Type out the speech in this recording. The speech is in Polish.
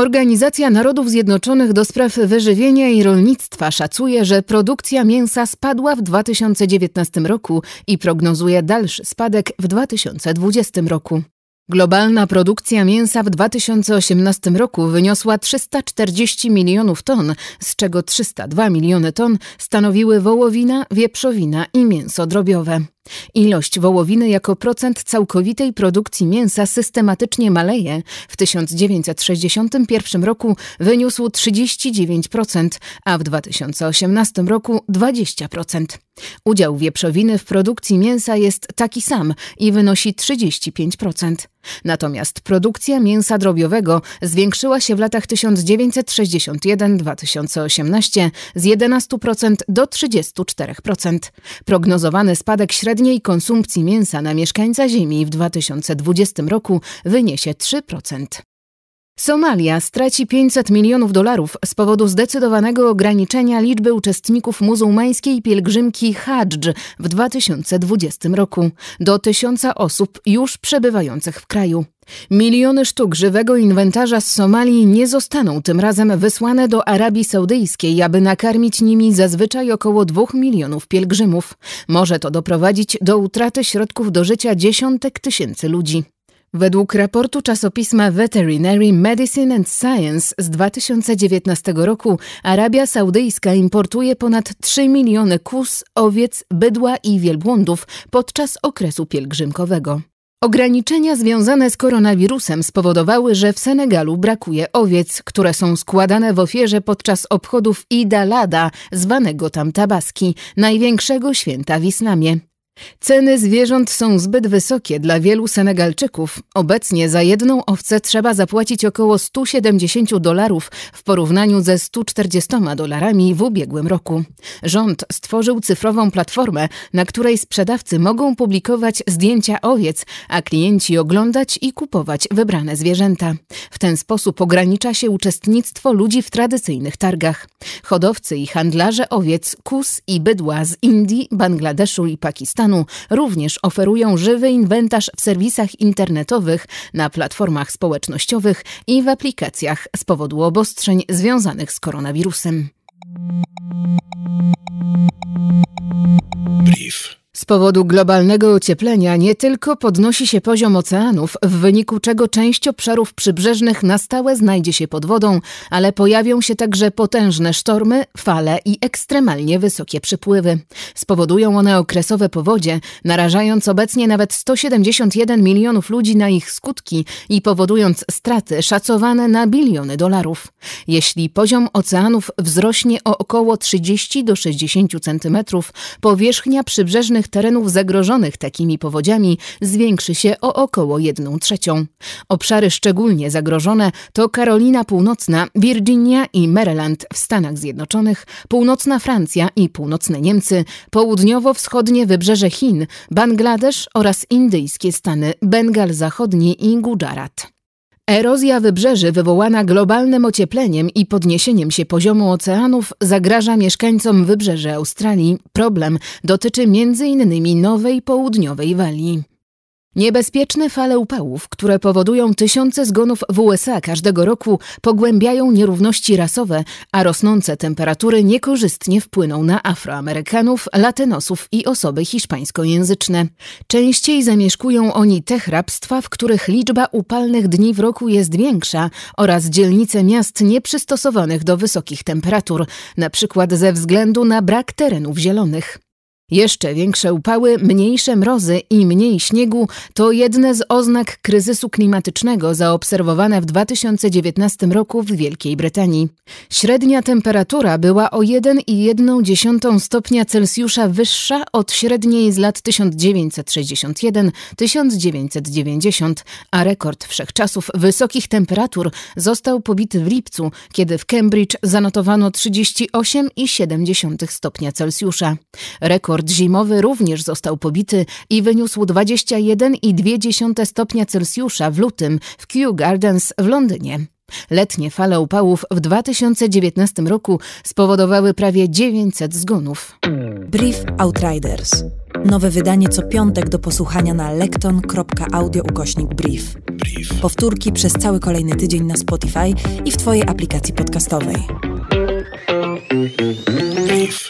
Organizacja Narodów Zjednoczonych do spraw wyżywienia i rolnictwa szacuje, że produkcja mięsa spadła w 2019 roku i prognozuje dalszy spadek w 2020 roku. Globalna produkcja mięsa w 2018 roku wyniosła 340 milionów ton, z czego 302 miliony ton stanowiły wołowina, wieprzowina i mięso drobiowe. Ilość wołowiny jako procent całkowitej produkcji mięsa systematycznie maleje. W 1961 roku wyniósł 39%, a w 2018 roku 20%. Udział wieprzowiny w produkcji mięsa jest taki sam i wynosi 35%. Natomiast produkcja mięsa drobiowego zwiększyła się w latach 1961-2018 z 11% do 34%. Prognozowany spadek średniej konsumpcji mięsa na mieszkańca Ziemi w 2020 roku wyniesie 3%. Somalia straci 500 milionów dolarów z powodu zdecydowanego ograniczenia liczby uczestników muzułmańskiej pielgrzymki Hadż w 2020 roku do tysiąca osób już przebywających w kraju. Miliony sztuk żywego inwentarza z Somalii nie zostaną tym razem wysłane do Arabii Saudyjskiej, aby nakarmić nimi zazwyczaj około dwóch milionów pielgrzymów. Może to doprowadzić do utraty środków do życia dziesiątek tysięcy ludzi. Według raportu czasopisma Veterinary Medicine and Science z 2019 roku Arabia Saudyjska importuje ponad 3 miliony kus, owiec, bydła i wielbłądów podczas okresu pielgrzymkowego. Ograniczenia związane z koronawirusem spowodowały, że w Senegalu brakuje owiec, które są składane w ofierze podczas obchodów Ida Lada, zwanego tam Tabaski, największego święta w islamie. Ceny zwierząt są zbyt wysokie dla wielu Senegalczyków. Obecnie za jedną owcę trzeba zapłacić około 170 dolarów w porównaniu ze 140 dolarami w ubiegłym roku. Rząd stworzył cyfrową platformę, na której sprzedawcy mogą publikować zdjęcia owiec, a klienci oglądać i kupować wybrane zwierzęta. W ten sposób ogranicza się uczestnictwo ludzi w tradycyjnych targach. Hodowcy i handlarze owiec, kus i bydła z Indii, Bangladeszu i Pakistanu również oferują żywy inwentarz w serwisach internetowych, na platformach społecznościowych i w aplikacjach z powodu obostrzeń związanych z koronawirusem. Powodu globalnego ocieplenia nie tylko podnosi się poziom oceanów, w wyniku czego część obszarów przybrzeżnych na stałe znajdzie się pod wodą, ale pojawią się także potężne sztormy, fale i ekstremalnie wysokie przypływy. Spowodują one okresowe powodzie, narażając obecnie nawet 171 milionów ludzi na ich skutki i powodując straty szacowane na biliony dolarów. Jeśli poziom oceanów wzrośnie o około 30 do 60 centymetrów, powierzchnia przybrzeżnych terenów zagrożonych takimi powodziami zwiększy się o około 1 trzecią. Obszary szczególnie zagrożone to Karolina Północna, Virginia i Maryland w Stanach Zjednoczonych, północna Francja i północne Niemcy, południowo-wschodnie wybrzeże Chin, Bangladesz oraz indyjskie stany Bengal Zachodni i Gujarat. Erozja wybrzeży wywołana globalnym ociepleniem i podniesieniem się poziomu oceanów zagraża mieszkańcom wybrzeży Australii. Problem dotyczy m.in. Nowej Południowej Walii. Niebezpieczne fale upałów, które powodują tysiące zgonów w USA każdego roku, pogłębiają nierówności rasowe, a rosnące temperatury niekorzystnie wpłyną na Afroamerykanów, Latynosów i osoby hiszpańskojęzyczne. Częściej zamieszkują oni te hrabstwa, w których liczba upalnych dni w roku jest większa oraz dzielnice miast nieprzystosowanych do wysokich temperatur, przykład ze względu na brak terenów zielonych. Jeszcze większe upały, mniejsze mrozy i mniej śniegu to jedne z oznak kryzysu klimatycznego zaobserwowane w 2019 roku w Wielkiej Brytanii. Średnia temperatura była o 1,1 stopnia Celsjusza wyższa od średniej z lat 1961-1990, a rekord wszechczasów wysokich temperatur został pobity w lipcu, kiedy w Cambridge zanotowano 38,7 stopnia Celsjusza. Rekord Rekord zimowy również został pobity i wyniósł 21,2 stopnia Celsjusza w lutym w Kew Gardens w Londynie. Letnie fale upałów w 2019 roku spowodowały prawie 900 zgonów. Brief Outriders. Nowe wydanie co piątek do posłuchania na lekton.audio ukośnik brief. brief. Powtórki przez cały kolejny tydzień na Spotify i w Twojej aplikacji podcastowej. Brief.